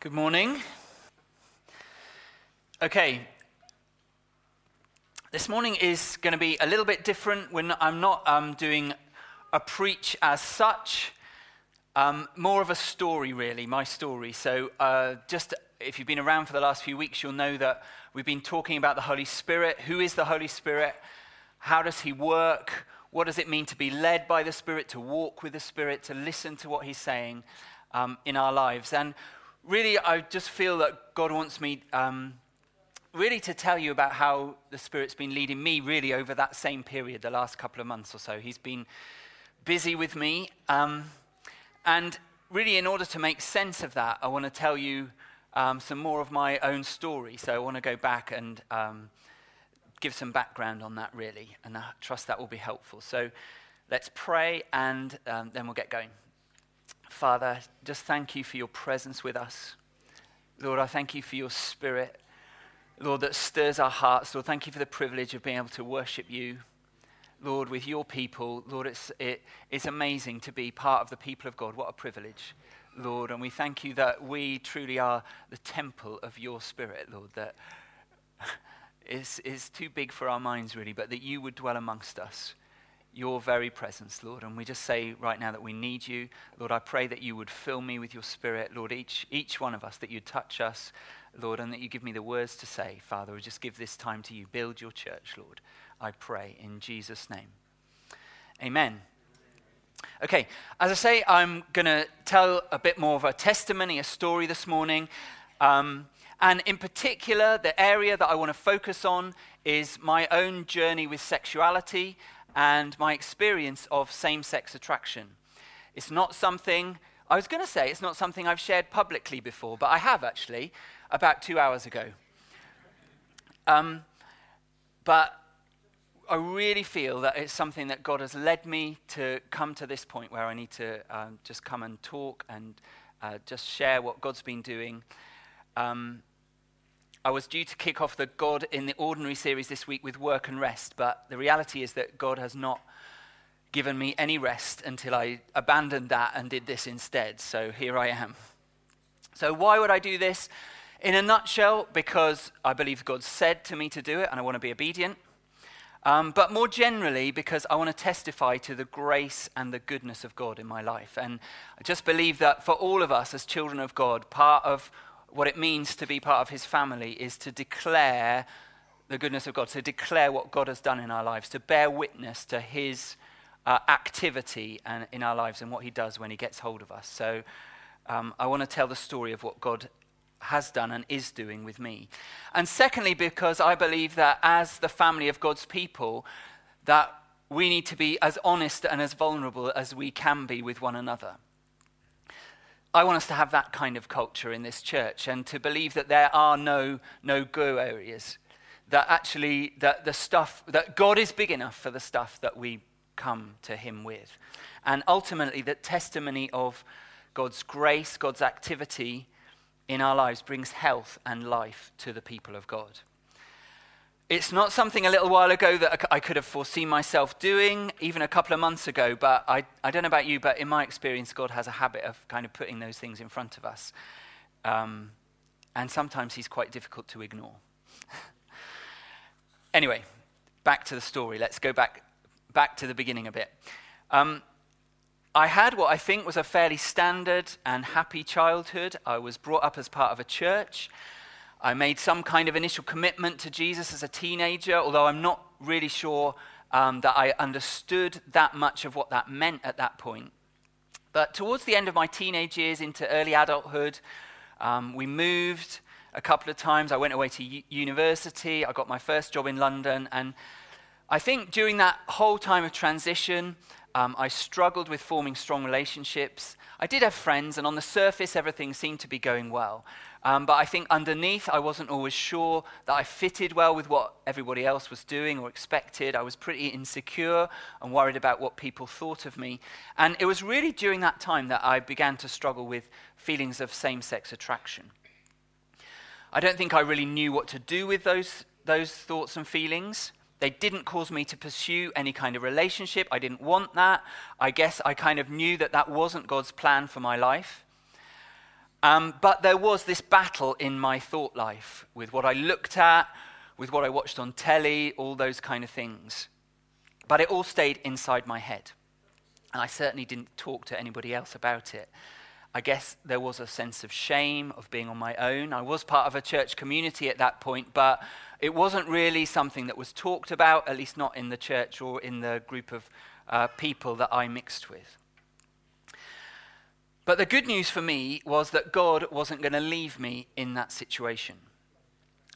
Good morning. Okay. This morning is going to be a little bit different. When I'm not um, doing a preach as such, um, more of a story, really, my story. So, uh, just if you've been around for the last few weeks, you'll know that we've been talking about the Holy Spirit. Who is the Holy Spirit? How does he work? What does it mean to be led by the Spirit, to walk with the Spirit, to listen to what he's saying um, in our lives? And really, I just feel that God wants me um, really to tell you about how the Spirit's been leading me really over that same period, the last couple of months or so. He's been busy with me. Um, and really, in order to make sense of that, I want to tell you um, some more of my own story. So I want to go back and um, give some background on that, really. And I trust that will be helpful. So let's pray and um, then we'll get going. Father, just thank you for your presence with us. Lord, I thank you for your spirit, Lord, that stirs our hearts. Lord, thank you for the privilege of being able to worship you. Lord, with your people, Lord, it's, it, it's amazing to be part of the people of God. What a privilege, Lord. And we thank you that we truly are the temple of your spirit, Lord, that is, is too big for our minds, really, but that you would dwell amongst us your very presence, Lord. And we just say right now that we need you. Lord, I pray that you would fill me with your spirit. Lord, each, each one of us, that you'd touch us, Lord, and that you give me the words to say. Father, we just give this time to you. Build your church, Lord. I pray in Jesus' name. Amen. Okay, as I say, I'm going to tell a bit more of a testimony, a story this morning. Um, and in particular, the area that I want to focus on is my own journey with sexuality and my experience of same sex attraction. It's not something, I was going to say, it's not something I've shared publicly before, but I have actually, about two hours ago. Um, but I really feel that it's something that God has led me to come to this point where I need to um, just come and talk and uh, just share what God's been doing. Um, I was due to kick off the God in the Ordinary series this week with work and rest, but the reality is that God has not given me any rest until I abandoned that and did this instead. So here I am. So, why would I do this? In a nutshell, because I believe God said to me to do it and I want to be obedient. Um, but more generally, because I want to testify to the grace and the goodness of God in my life. And I just believe that for all of us as children of God, part of what it means to be part of his family is to declare the goodness of God, to declare what God has done in our lives, to bear witness to his uh, activity and, in our lives and what he does when he gets hold of us. So um, I want to tell the story of what God has done and is doing with me. And secondly, because I believe that as the family of God's people, that we need to be as honest and as vulnerable as we can be with one another. I want us to have that kind of culture in this church and to believe that there are no no go areas. That actually that the stuff that God is big enough for the stuff that we come to him with. And ultimately that testimony of God's grace, God's activity in our lives brings health and life to the people of God. It's not something a little while ago that I could have foreseen myself doing, even a couple of months ago, but I, I don't know about you, but in my experience, God has a habit of kind of putting those things in front of us. Um, and sometimes He's quite difficult to ignore. anyway, back to the story. Let's go back, back to the beginning a bit. Um, I had what I think was a fairly standard and happy childhood. I was brought up as part of a church. I made some kind of initial commitment to Jesus as a teenager, although I'm not really sure um, that I understood that much of what that meant at that point. But towards the end of my teenage years into early adulthood, um, we moved a couple of times. I went away to u- university. I got my first job in London. And I think during that whole time of transition, um, I struggled with forming strong relationships. I did have friends, and on the surface, everything seemed to be going well. Um, but I think underneath, I wasn't always sure that I fitted well with what everybody else was doing or expected. I was pretty insecure and worried about what people thought of me. And it was really during that time that I began to struggle with feelings of same sex attraction. I don't think I really knew what to do with those, those thoughts and feelings. They didn't cause me to pursue any kind of relationship. I didn't want that. I guess I kind of knew that that wasn't God's plan for my life. Um, but there was this battle in my thought life with what I looked at, with what I watched on telly, all those kind of things. But it all stayed inside my head. And I certainly didn't talk to anybody else about it. I guess there was a sense of shame of being on my own. I was part of a church community at that point, but it wasn't really something that was talked about, at least not in the church or in the group of uh, people that I mixed with. But the good news for me was that God wasn't going to leave me in that situation.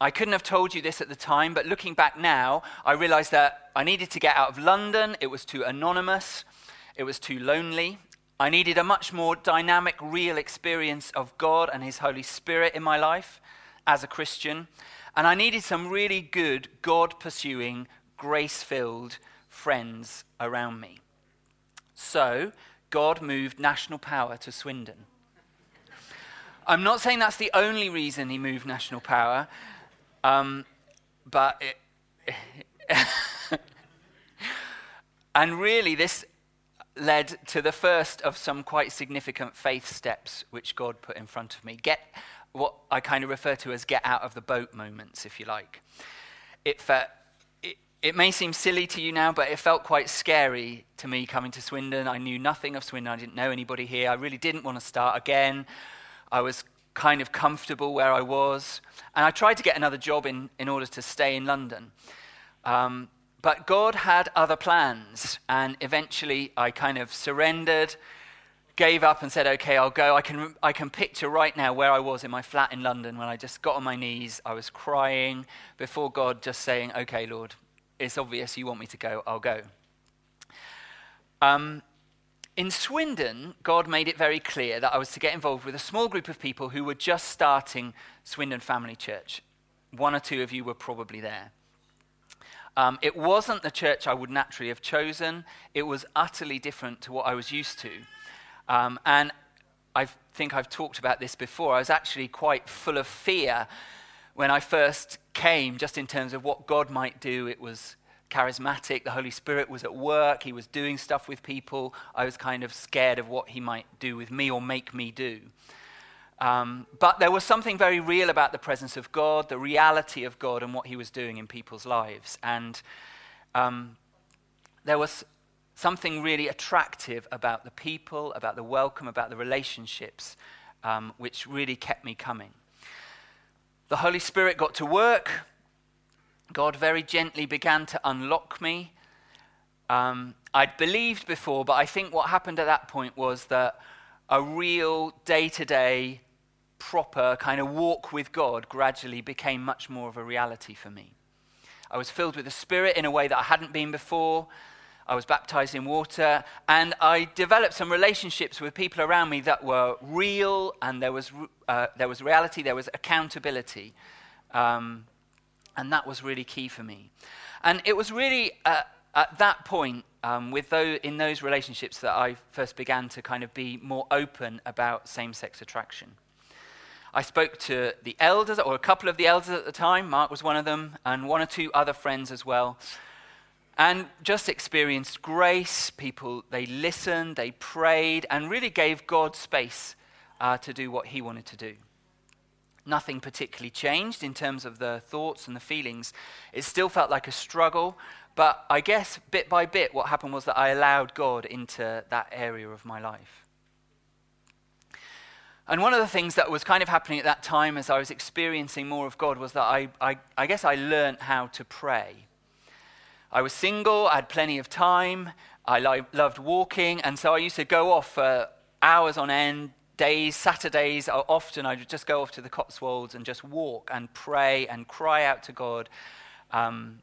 I couldn't have told you this at the time, but looking back now, I realized that I needed to get out of London. It was too anonymous, it was too lonely. I needed a much more dynamic, real experience of God and His Holy Spirit in my life as a Christian. And I needed some really good, God pursuing, grace filled friends around me. So, God moved national power to Swindon. I'm not saying that's the only reason he moved national power, um, but it, and really, this led to the first of some quite significant faith steps which God put in front of me. Get what I kind of refer to as get out of the boat moments, if you like. It, felt, it, may seem silly to you now, but it felt quite scary to me coming to Swindon. I knew nothing of Swindon, I didn't know anybody here. I really didn't want to start again. I was kind of comfortable where I was. And I tried to get another job in, in order to stay in London. Um, but God had other plans, and eventually I kind of surrendered, gave up, and said, Okay, I'll go. I can, I can picture right now where I was in my flat in London when I just got on my knees. I was crying before God, just saying, Okay, Lord, it's obvious you want me to go, I'll go. Um, in Swindon, God made it very clear that I was to get involved with a small group of people who were just starting Swindon Family Church. One or two of you were probably there. Um, it wasn't the church I would naturally have chosen. It was utterly different to what I was used to. Um, and I think I've talked about this before. I was actually quite full of fear when I first came, just in terms of what God might do. It was charismatic, the Holy Spirit was at work, He was doing stuff with people. I was kind of scared of what He might do with me or make me do. Um, but there was something very real about the presence of God, the reality of God, and what He was doing in people's lives. And um, there was something really attractive about the people, about the welcome, about the relationships, um, which really kept me coming. The Holy Spirit got to work. God very gently began to unlock me. Um, I'd believed before, but I think what happened at that point was that a real day to day proper kind of walk with God gradually became much more of a reality for me. I was filled with the Spirit in a way that I hadn't been before. I was baptized in water, and I developed some relationships with people around me that were real, and there was, uh, there was reality, there was accountability. Um, and that was really key for me. And it was really uh, at that point, um, with those, in those relationships, that I first began to kind of be more open about same sex attraction. I spoke to the elders, or a couple of the elders at the time, Mark was one of them, and one or two other friends as well, and just experienced grace. People, they listened, they prayed, and really gave God space uh, to do what He wanted to do. Nothing particularly changed in terms of the thoughts and the feelings. It still felt like a struggle, but I guess bit by bit, what happened was that I allowed God into that area of my life. And one of the things that was kind of happening at that time as I was experiencing more of God was that I, I, I guess I learned how to pray. I was single, I had plenty of time, I lo- loved walking, and so I used to go off for hours on end, days, Saturdays, often I would just go off to the Cotswolds and just walk and pray and cry out to God. Um,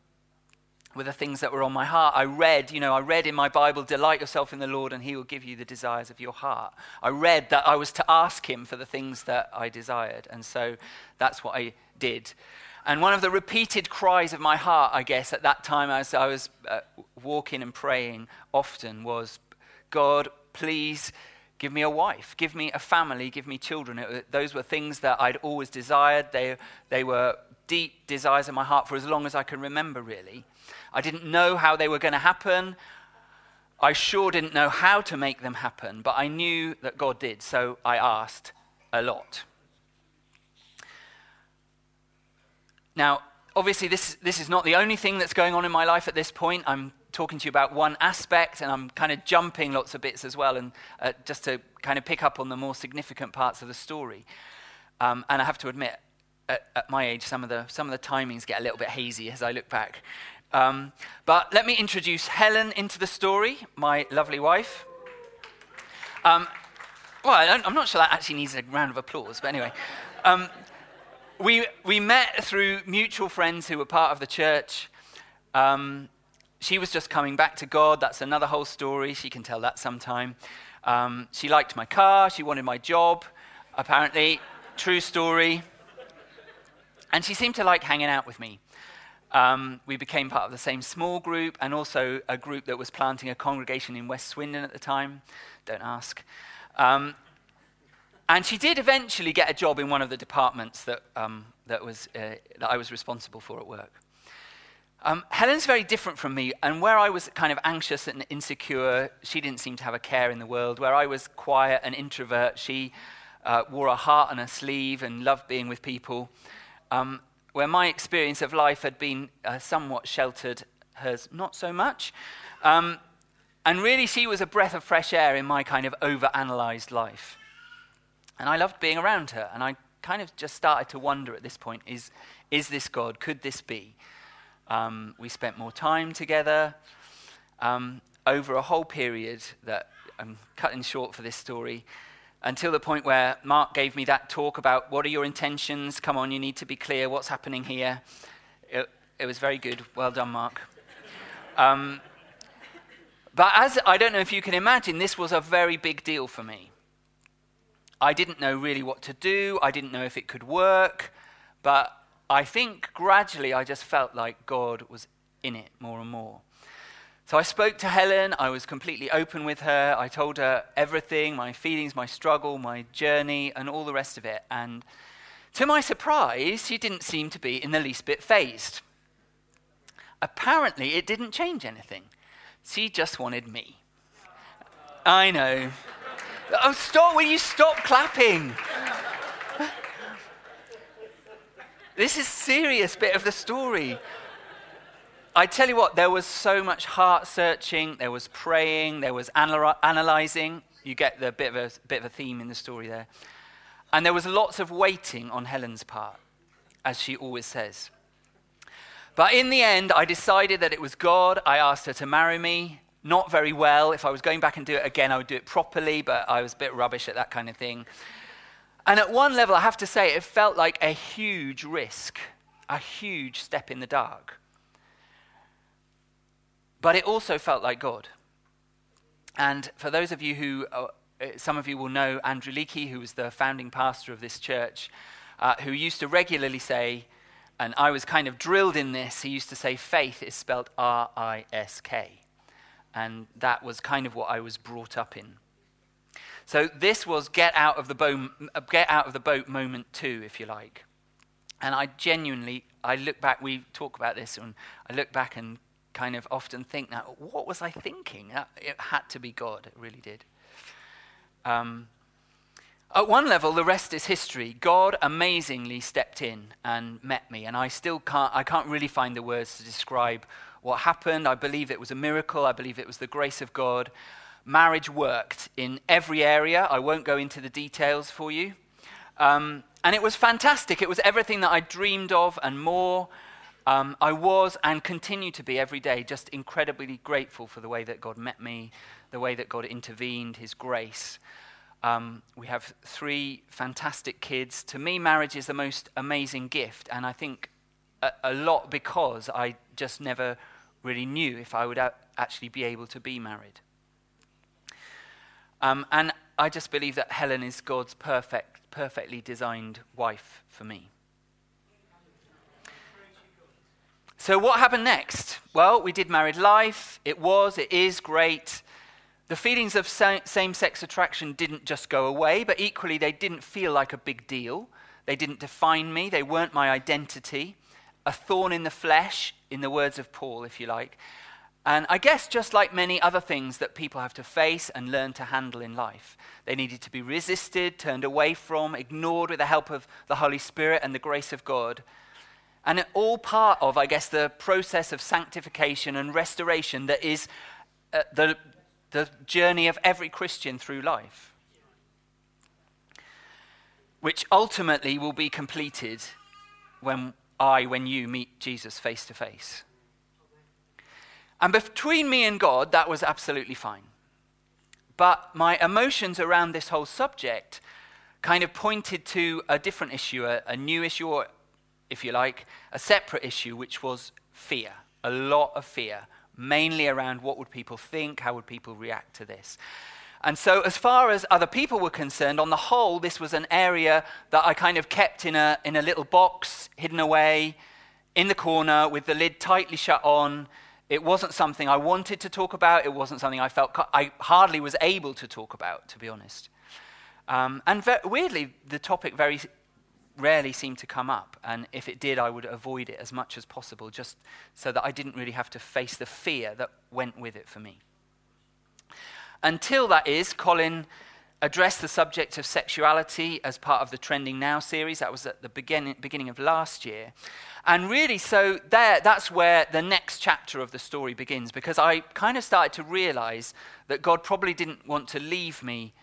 with the things that were on my heart. I read, you know, I read in my Bible, delight yourself in the Lord and he will give you the desires of your heart. I read that I was to ask him for the things that I desired. And so that's what I did. And one of the repeated cries of my heart, I guess, at that time as I was uh, walking and praying often was, God, please give me a wife, give me a family, give me children. It, those were things that I'd always desired. They, they were deep desires in my heart for as long as I can remember, really. I didn't know how they were going to happen. I sure didn't know how to make them happen, but I knew that God did, so I asked, a lot. Now, obviously, this, this is not the only thing that's going on in my life at this point. I'm talking to you about one aspect, and I'm kind of jumping lots of bits as well, and uh, just to kind of pick up on the more significant parts of the story. Um, and I have to admit, at, at, my age, some of the some of the timings get a little bit hazy as I look back. Um, but let me introduce Helen into the story, my lovely wife. Um, well, I am not sure that actually needs a round of applause, but anyway. Um, we, we met through mutual friends who were part of the church. Um, she was just coming back to God. That's another whole story. She can tell that sometime. Um, she liked my car. She wanted my job, apparently. True story. And she seemed to like hanging out with me. Um, we became part of the same small group and also a group that was planting a congregation in West Swindon at the time. Don't ask. Um, and she did eventually get a job in one of the departments that, um, that, was, uh, that I was responsible for at work. Um, Helen's very different from me, and where I was kind of anxious and insecure, she didn't seem to have a care in the world. Where I was quiet and introvert, she uh, wore a heart on her sleeve and loved being with people. Um, where my experience of life had been uh, somewhat sheltered, hers not so much. Um, and really, she was a breath of fresh air in my kind of over-analyzed life. And I loved being around her, and I kind of just started to wonder at this point is, is this God? Could this be? Um, we spent more time together um, over a whole period that I'm cutting short for this story until the point where Mark gave me that talk about what are your intentions? Come on, you need to be clear. What's happening here? It, it was very good. Well done, Mark. Um, but as I don't know if you can imagine, this was a very big deal for me. I didn't know really what to do. I didn't know if it could work. But I think gradually I just felt like God was in it more and more. So I spoke to Helen. I was completely open with her. I told her everything my feelings, my struggle, my journey, and all the rest of it. And to my surprise, she didn't seem to be in the least bit phased. Apparently, it didn't change anything. She just wanted me. I know. Oh, stop. Will you stop clapping? This is serious bit of the story. I tell you what, there was so much heart searching, there was praying, there was anal- analyzing. You get the bit of, a, bit of a theme in the story there. And there was lots of waiting on Helen's part, as she always says. But in the end, I decided that it was God. I asked her to marry me. Not very well. If I was going back and do it again, I would do it properly, but I was a bit rubbish at that kind of thing. And at one level, I have to say, it felt like a huge risk, a huge step in the dark. But it also felt like God. And for those of you who, uh, some of you will know Andrew Leakey, who was the founding pastor of this church, uh, who used to regularly say, and I was kind of drilled in this, he used to say, faith is spelled R I S K. And that was kind of what I was brought up in. So this was get out of the boat, get out of the boat moment two, if you like. And I genuinely, I look back, we talk about this, and I look back and kind of often think now, what was I thinking? It had to be God, it really did. Um, at one level, the rest is history. God amazingly stepped in and met me, and I still can't, I can't really find the words to describe what happened. I believe it was a miracle. I believe it was the grace of God marriage worked in every area. I won't go into the details for you. Um, and it was fantastic. It was everything that I dreamed of and more. Um, I was and continue to be every day just incredibly grateful for the way that God met me, the way that God intervened, His grace. Um, we have three fantastic kids. To me, marriage is the most amazing gift, and I think a, a lot because I just never really knew if I would a- actually be able to be married. Um, and I just believe that Helen is God's perfect, perfectly designed wife for me. So, what happened next? Well, we did married life. It was, it is great. The feelings of same sex attraction didn't just go away, but equally, they didn't feel like a big deal. They didn't define me, they weren't my identity. A thorn in the flesh, in the words of Paul, if you like. And I guess just like many other things that people have to face and learn to handle in life, they needed to be resisted, turned away from, ignored with the help of the Holy Spirit and the grace of God. And all part of, I guess, the process of sanctification and restoration that is uh, the, the journey of every Christian through life, which ultimately will be completed when I, when you meet Jesus face to face. And between me and God, that was absolutely fine. But my emotions around this whole subject kind of pointed to a different issue, a, a new issue, or if you like, a separate issue, which was fear. A lot of fear, mainly around what would people think, how would people react to this. And so, as far as other people were concerned, on the whole, this was an area that I kind of kept in a, in a little box, hidden away in the corner with the lid tightly shut on. It wasn't something I wanted to talk about. It wasn't something I felt I hardly was able to talk about, to be honest. Um, and ve- weirdly, the topic very rarely seemed to come up. And if it did, I would avoid it as much as possible, just so that I didn't really have to face the fear that went with it for me. Until that is, Colin addressed the subject of sexuality as part of the Trending Now series. That was at the beginning, beginning of last year. And really, so there, that's where the next chapter of the story begins, because I kind of started to realize that God probably didn't want to leave me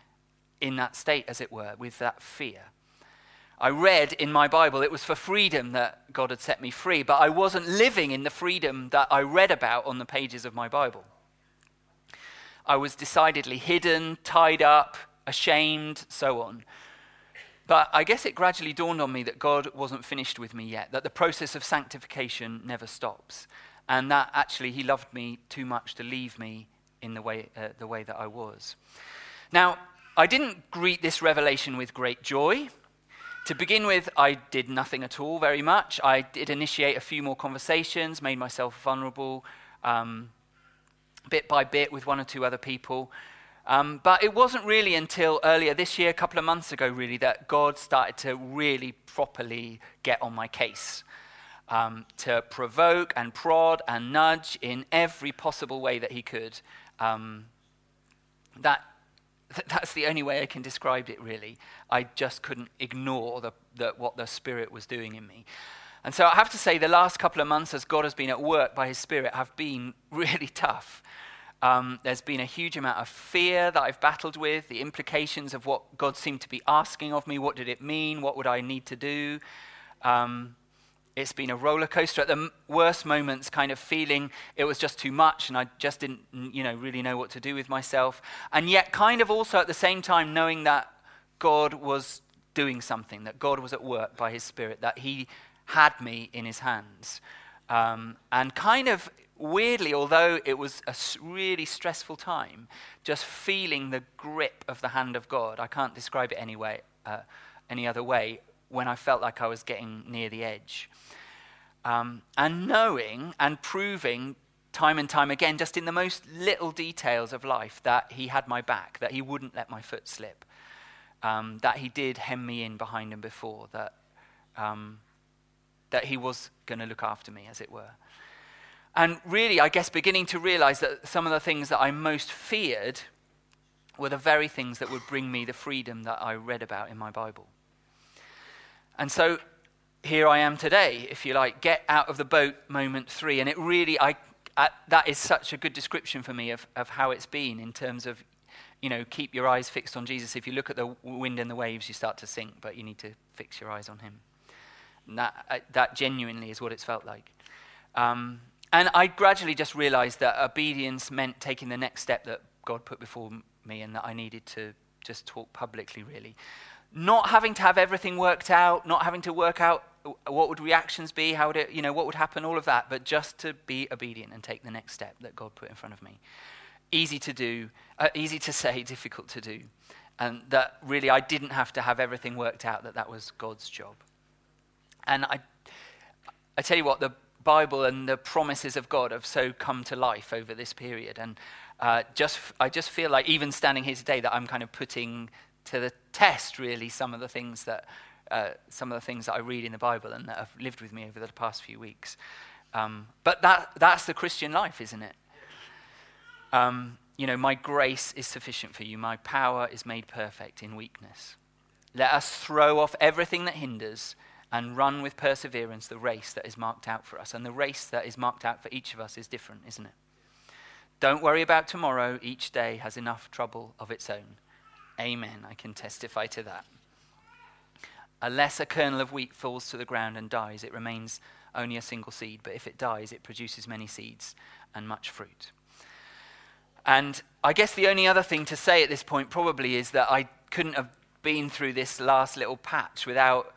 in that state, as it were, with that fear. I read in my Bible it was for freedom that God had set me free, but I wasn't living in the freedom that I read about on the pages of my Bible. I was decidedly hidden, tied up, ashamed, so on. But I guess it gradually dawned on me that God wasn't finished with me yet, that the process of sanctification never stops, and that actually He loved me too much to leave me in the way, uh, the way that I was. Now, I didn't greet this revelation with great joy. To begin with, I did nothing at all very much. I did initiate a few more conversations, made myself vulnerable, um, bit by bit with one or two other people. Um, but it wasn't really until earlier this year, a couple of months ago, really, that God started to really properly get on my case. Um, to provoke and prod and nudge in every possible way that he could. Um, that, that's the only way I can describe it, really. I just couldn't ignore the, the, what the Spirit was doing in me. And so I have to say, the last couple of months, as God has been at work by His Spirit, have been really tough. Um, there's been a huge amount of fear that I've battled with, the implications of what God seemed to be asking of me. What did it mean? What would I need to do? Um, it's been a roller coaster at the worst moments, kind of feeling it was just too much and I just didn't, you know, really know what to do with myself. And yet, kind of also at the same time, knowing that God was doing something, that God was at work by His Spirit, that He had me in His hands. Um, and kind of weirdly, although it was a really stressful time, just feeling the grip of the hand of God, I can't describe it any, way, uh, any other way, when I felt like I was getting near the edge. Um, and knowing and proving time and time again, just in the most little details of life, that He had my back, that He wouldn't let my foot slip, um, that He did hem me in behind and before, that, um, that He was going to look after me, as it were. And really, I guess, beginning to realize that some of the things that I most feared were the very things that would bring me the freedom that I read about in my Bible. And so here I am today, if you like, get out of the boat moment three. And it really, I, I, that is such a good description for me of, of how it's been in terms of, you know, keep your eyes fixed on Jesus. If you look at the wind and the waves, you start to sink, but you need to fix your eyes on Him. And that, uh, that genuinely is what it's felt like. Um, and I gradually just realized that obedience meant taking the next step that God put before me and that I needed to just talk publicly, really. Not having to have everything worked out, not having to work out what would reactions be, how would it, you know, what would happen, all of that, but just to be obedient and take the next step that God put in front of me. Easy to do, uh, easy to say, difficult to do. And that really I didn't have to have everything worked out, that that was God's job. And I, I tell you what, the Bible and the promises of God have so come to life over this period. And uh, just, I just feel like, even standing here today, that I'm kind of putting to the test, really, some of the things that, uh, some of the things that I read in the Bible and that have lived with me over the past few weeks. Um, but that, that's the Christian life, isn't it? um, you know, my grace is sufficient for you. My power is made perfect in weakness. Let us throw off everything that hinders and run with perseverance the race that is marked out for us. And the race that is marked out for each of us is different, isn't it? Don't worry about tomorrow. Each day has enough trouble of its own. Amen. I can testify to that. Unless a kernel of wheat falls to the ground and dies, it remains only a single seed. But if it dies, it produces many seeds and much fruit. And I guess the only other thing to say at this point probably is that I couldn't have been through this last little patch without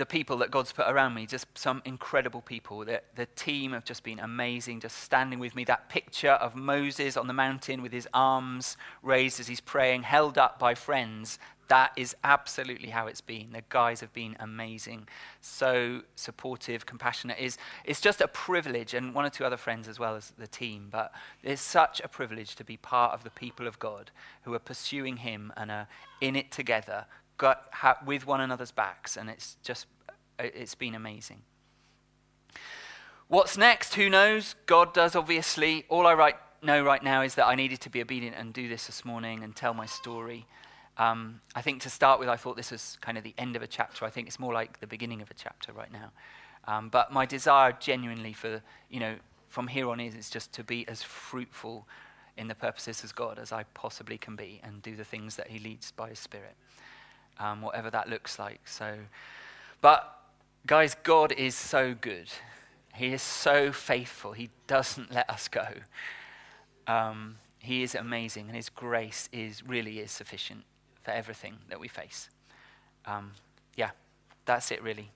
the people that God's put around me, just some incredible people. The, the team have just been amazing, just standing with me. That picture of Moses on the mountain with his arms raised as he's praying, held up by friends, that is absolutely how it's been. The guys have been amazing, so supportive, compassionate. It's, it's just a privilege, and one or two other friends as well as the team, but it's such a privilege to be part of the people of God who are pursuing Him and are in it together, got, ha, with one another's backs, and it's just, it's been amazing. What's next? Who knows? God does, obviously. All I right, know right now is that I needed to be obedient and do this this morning and tell my story. Um, I think to start with, I thought this was kind of the end of a chapter. I think it's more like the beginning of a chapter right now. Um, but my desire genuinely for, you know, from here on is, is just to be as fruitful in the purposes of God as I possibly can be and do the things that He leads by His Spirit, um, whatever that looks like. So, but guys, God is so good. He is so faithful. He doesn't let us go. Um, he is amazing, and His grace is really is sufficient for everything that we face. Um, yeah, that's it really.